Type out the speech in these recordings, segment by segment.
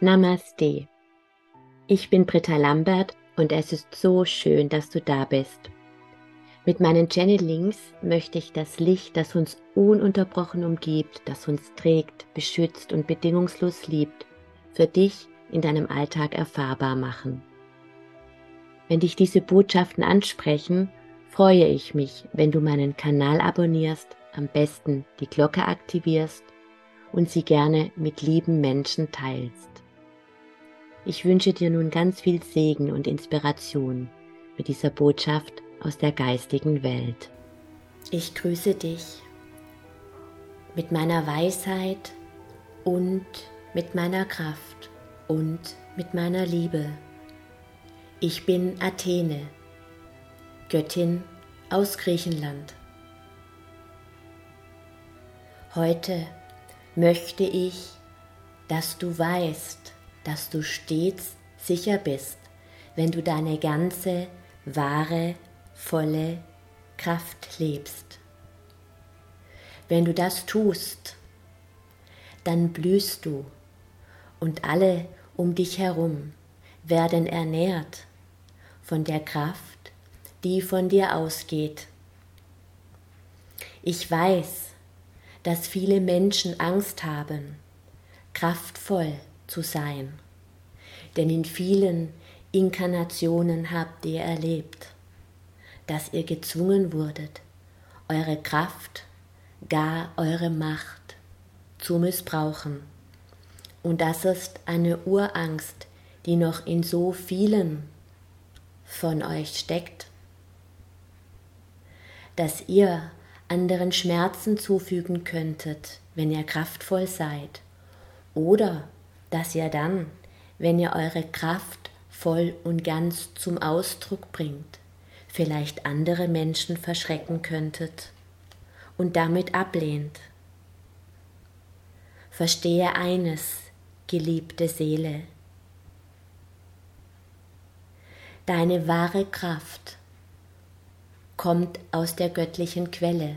Namaste. Ich bin Britta Lambert und es ist so schön, dass du da bist. Mit meinen Channelings möchte ich das Licht, das uns ununterbrochen umgibt, das uns trägt, beschützt und bedingungslos liebt, für dich in deinem Alltag erfahrbar machen. Wenn dich diese Botschaften ansprechen, freue ich mich, wenn du meinen Kanal abonnierst, am besten die Glocke aktivierst und sie gerne mit lieben Menschen teilst. Ich wünsche dir nun ganz viel Segen und Inspiration mit dieser Botschaft aus der geistigen Welt. Ich grüße dich mit meiner Weisheit und mit meiner Kraft und mit meiner Liebe. Ich bin Athene, Göttin aus Griechenland. Heute möchte ich, dass du weißt, dass du stets sicher bist, wenn du deine ganze, wahre, volle Kraft lebst. Wenn du das tust, dann blühst du und alle um dich herum werden ernährt von der Kraft, die von dir ausgeht. Ich weiß, dass viele Menschen Angst haben, kraftvoll zu sein. Denn in vielen Inkarnationen habt ihr erlebt, dass ihr gezwungen wurdet, eure Kraft, gar eure Macht zu missbrauchen. Und das ist eine Urangst, die noch in so vielen von euch steckt, dass ihr anderen Schmerzen zufügen könntet, wenn ihr kraftvoll seid, oder dass ihr dann, wenn ihr eure Kraft voll und ganz zum Ausdruck bringt, vielleicht andere Menschen verschrecken könntet und damit ablehnt. Verstehe eines, geliebte Seele. Deine wahre Kraft kommt aus der göttlichen Quelle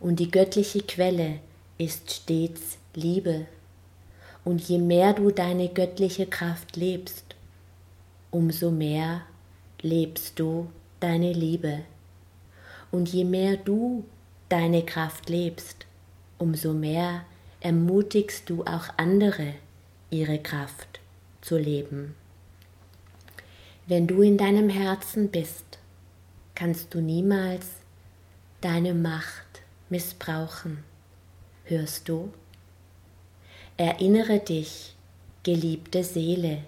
und die göttliche Quelle ist stets Liebe. Und je mehr du deine göttliche Kraft lebst, umso mehr lebst du deine Liebe. Und je mehr du deine Kraft lebst, umso mehr ermutigst du auch andere, ihre Kraft zu leben. Wenn du in deinem Herzen bist, kannst du niemals deine Macht missbrauchen. Hörst du? Erinnere dich, geliebte Seele,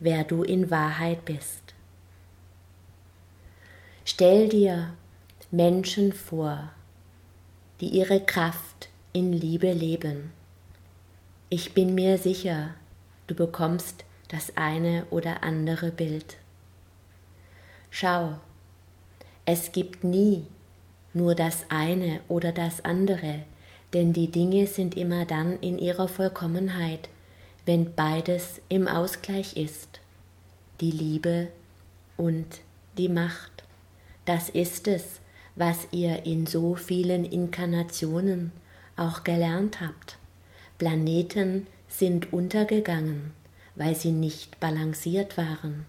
wer du in Wahrheit bist. Stell dir Menschen vor, die ihre Kraft in Liebe leben. Ich bin mir sicher, du bekommst das eine oder andere Bild. Schau, es gibt nie nur das eine oder das andere, denn die Dinge sind immer dann in ihrer Vollkommenheit, wenn beides im Ausgleich ist, die Liebe und die Macht. Das ist es, was ihr in so vielen Inkarnationen auch gelernt habt. Planeten sind untergegangen, weil sie nicht balanciert waren.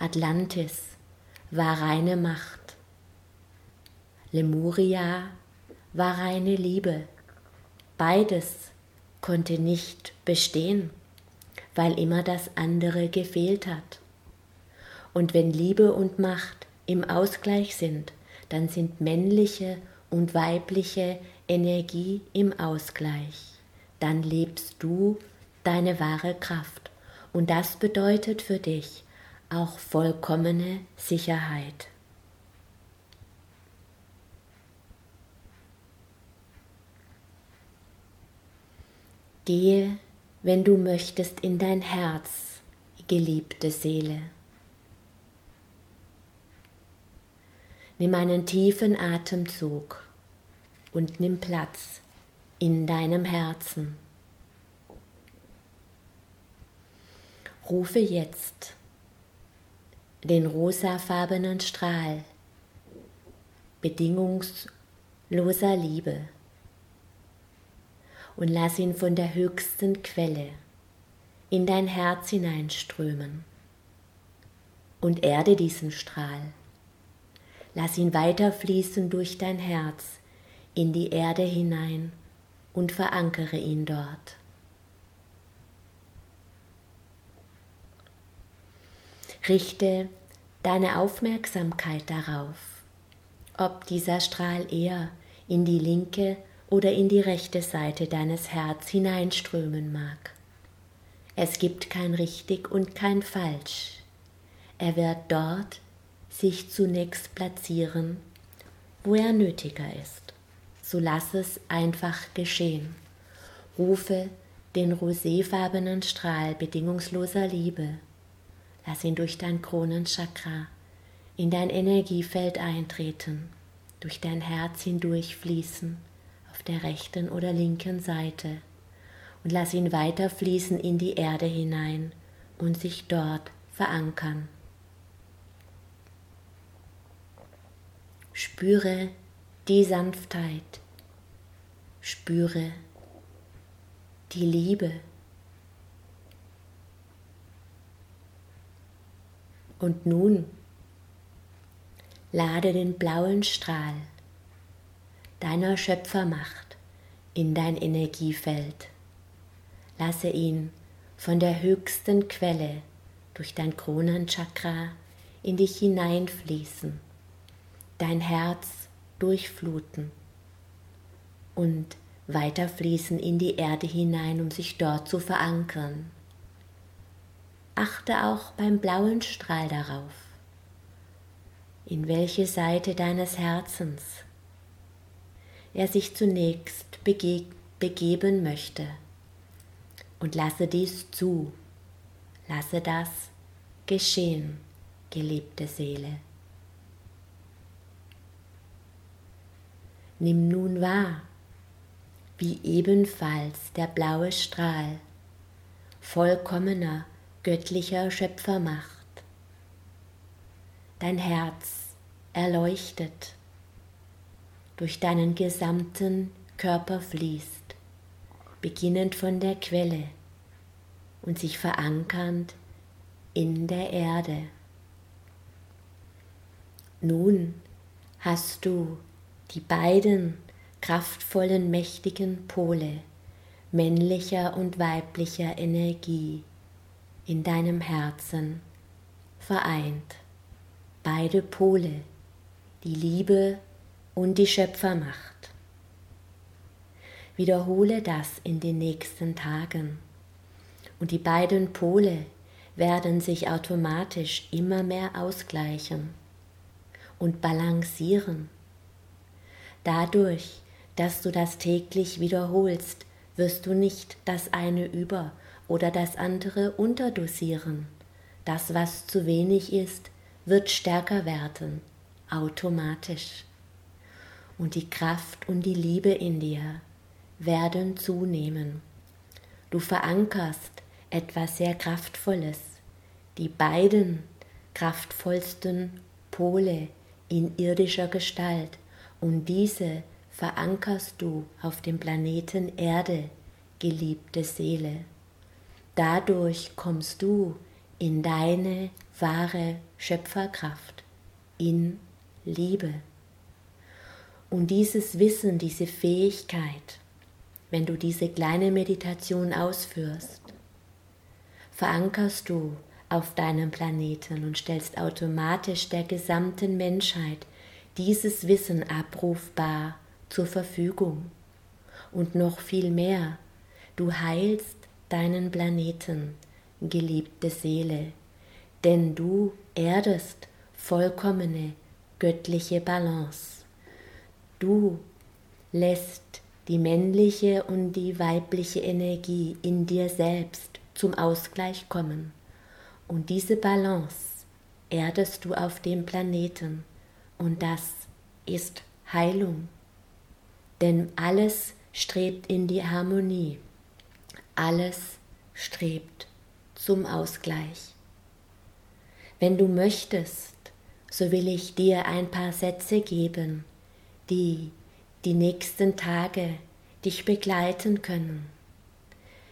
Atlantis war reine Macht. Lemuria war reine Liebe. Beides konnte nicht bestehen, weil immer das andere gefehlt hat. Und wenn Liebe und Macht im Ausgleich sind, dann sind männliche und weibliche Energie im Ausgleich. Dann lebst du deine wahre Kraft. Und das bedeutet für dich auch vollkommene Sicherheit. Gehe, wenn du möchtest, in dein Herz, geliebte Seele. Nimm einen tiefen Atemzug und nimm Platz in deinem Herzen. Rufe jetzt den rosafarbenen Strahl bedingungsloser Liebe und lass ihn von der höchsten Quelle in dein Herz hineinströmen und erde diesen Strahl. Lass ihn weiterfließen durch dein Herz in die Erde hinein und verankere ihn dort. Richte deine Aufmerksamkeit darauf, ob dieser Strahl eher in die linke oder in die rechte Seite deines Herz hineinströmen mag. Es gibt kein richtig und kein falsch. Er wird dort sich zunächst platzieren, wo er nötiger ist. So lass es einfach geschehen. Rufe den roséfarbenen Strahl bedingungsloser Liebe. Lass ihn durch dein Kronenchakra in dein Energiefeld eintreten, durch dein Herz hindurch fließen, auf der rechten oder linken Seite, und lass ihn weiter fließen in die Erde hinein und sich dort verankern. Spüre die Sanftheit, spüre die Liebe. Und nun lade den blauen Strahl deiner Schöpfermacht in dein Energiefeld. Lasse ihn von der höchsten Quelle durch dein Kronenchakra in dich hineinfließen dein Herz durchfluten und weiterfließen in die Erde hinein, um sich dort zu verankern. Achte auch beim blauen Strahl darauf, in welche Seite deines Herzens er sich zunächst bege begeben möchte. Und lasse dies zu, lasse das geschehen, geliebte Seele. Nimm nun wahr, wie ebenfalls der blaue Strahl vollkommener göttlicher Schöpfermacht dein Herz erleuchtet, durch deinen gesamten Körper fließt, beginnend von der Quelle und sich verankernd in der Erde. Nun hast du die beiden kraftvollen, mächtigen Pole männlicher und weiblicher Energie in deinem Herzen vereint. Beide Pole, die Liebe und die Schöpfermacht. Wiederhole das in den nächsten Tagen und die beiden Pole werden sich automatisch immer mehr ausgleichen und balancieren Dadurch, dass du das täglich wiederholst, wirst du nicht das eine über oder das andere unterdosieren. Das, was zu wenig ist, wird stärker werden, automatisch. Und die Kraft und die Liebe in dir werden zunehmen. Du verankerst etwas sehr Kraftvolles, die beiden kraftvollsten Pole in irdischer Gestalt und diese verankerst du auf dem Planeten Erde, geliebte Seele. Dadurch kommst du in deine wahre Schöpferkraft, in Liebe. Und dieses Wissen, diese Fähigkeit, wenn du diese kleine Meditation ausführst, verankerst du auf deinem Planeten und stellst automatisch der gesamten Menschheit dieses Wissen abrufbar zur Verfügung. Und noch viel mehr, du heilst deinen Planeten, geliebte Seele, denn du erdest vollkommene göttliche Balance. Du lässt die männliche und die weibliche Energie in dir selbst zum Ausgleich kommen. Und diese Balance erdest du auf dem Planeten und das ist Heilung. Denn alles strebt in die Harmonie. Alles strebt zum Ausgleich. Wenn du möchtest, so will ich dir ein paar Sätze geben, die die nächsten Tage dich begleiten können.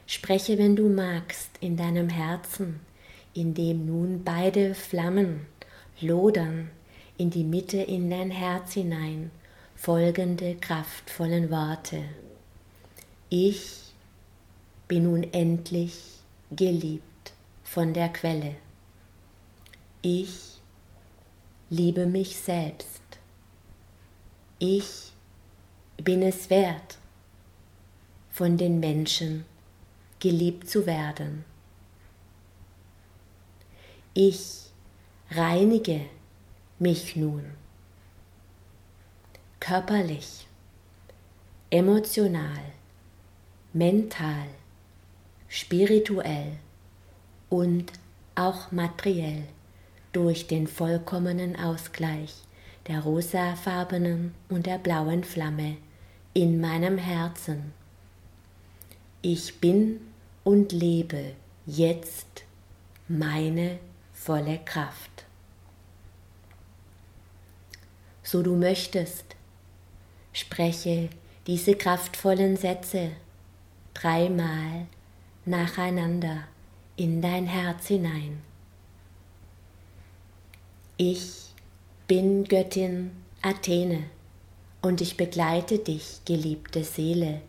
Spreche, wenn du magst, in deinem Herzen, in dem nun beide Flammen lodern in die Mitte in dein Herz hinein folgende kraftvollen Worte. Ich bin nun endlich geliebt von der Quelle. Ich liebe mich selbst. Ich bin es wert, von den Menschen geliebt zu werden. Ich reinige mich nun körperlich, emotional, mental, spirituell und auch materiell durch den vollkommenen Ausgleich der rosafarbenen und der blauen Flamme in meinem Herzen. Ich bin und lebe jetzt meine volle Kraft. So du möchtest, spreche diese kraftvollen Sätze dreimal nacheinander in dein Herz hinein. Ich bin Göttin Athene und ich begleite dich, geliebte Seele,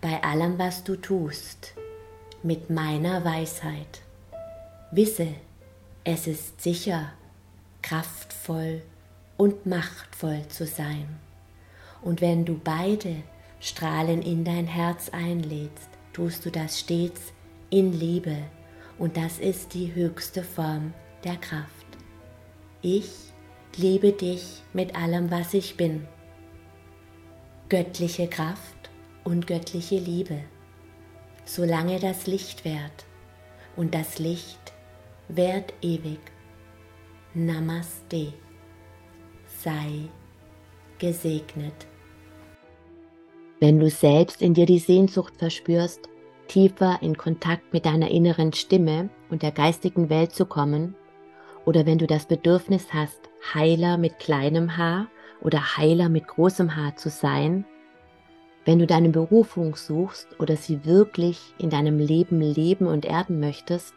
bei allem, was du tust, mit meiner Weisheit. Wisse, es ist sicher, kraftvoll und machtvoll zu sein. Und wenn du beide Strahlen in dein Herz einlädst, tust du das stets in Liebe und das ist die höchste Form der Kraft. Ich liebe dich mit allem, was ich bin. Göttliche Kraft und göttliche Liebe, solange das Licht währt und das Licht währt ewig. Namaste. Sei gesegnet. Wenn du selbst in dir die Sehnsucht verspürst, tiefer in Kontakt mit deiner inneren Stimme und der geistigen Welt zu kommen, oder wenn du das Bedürfnis hast, Heiler mit kleinem Haar oder Heiler mit großem Haar zu sein, wenn du deine Berufung suchst oder sie wirklich in deinem Leben leben und erden möchtest,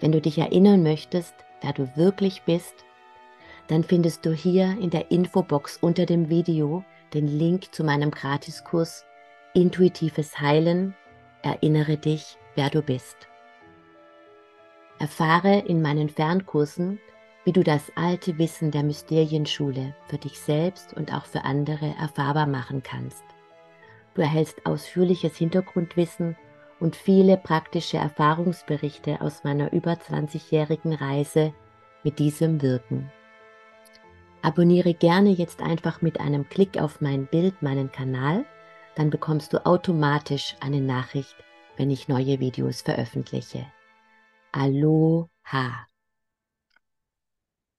wenn du dich erinnern möchtest, wer du wirklich bist, dann findest du hier in der Infobox unter dem Video den Link zu meinem Gratiskurs Intuitives Heilen. Erinnere dich, wer du bist. Erfahre in meinen Fernkursen, wie du das alte Wissen der Mysterienschule für dich selbst und auch für andere erfahrbar machen kannst. Du erhältst ausführliches Hintergrundwissen und viele praktische Erfahrungsberichte aus meiner über 20-jährigen Reise mit diesem Wirken. Abonniere gerne jetzt einfach mit einem Klick auf mein Bild meinen Kanal, dann bekommst du automatisch eine Nachricht, wenn ich neue Videos veröffentliche. Aloha!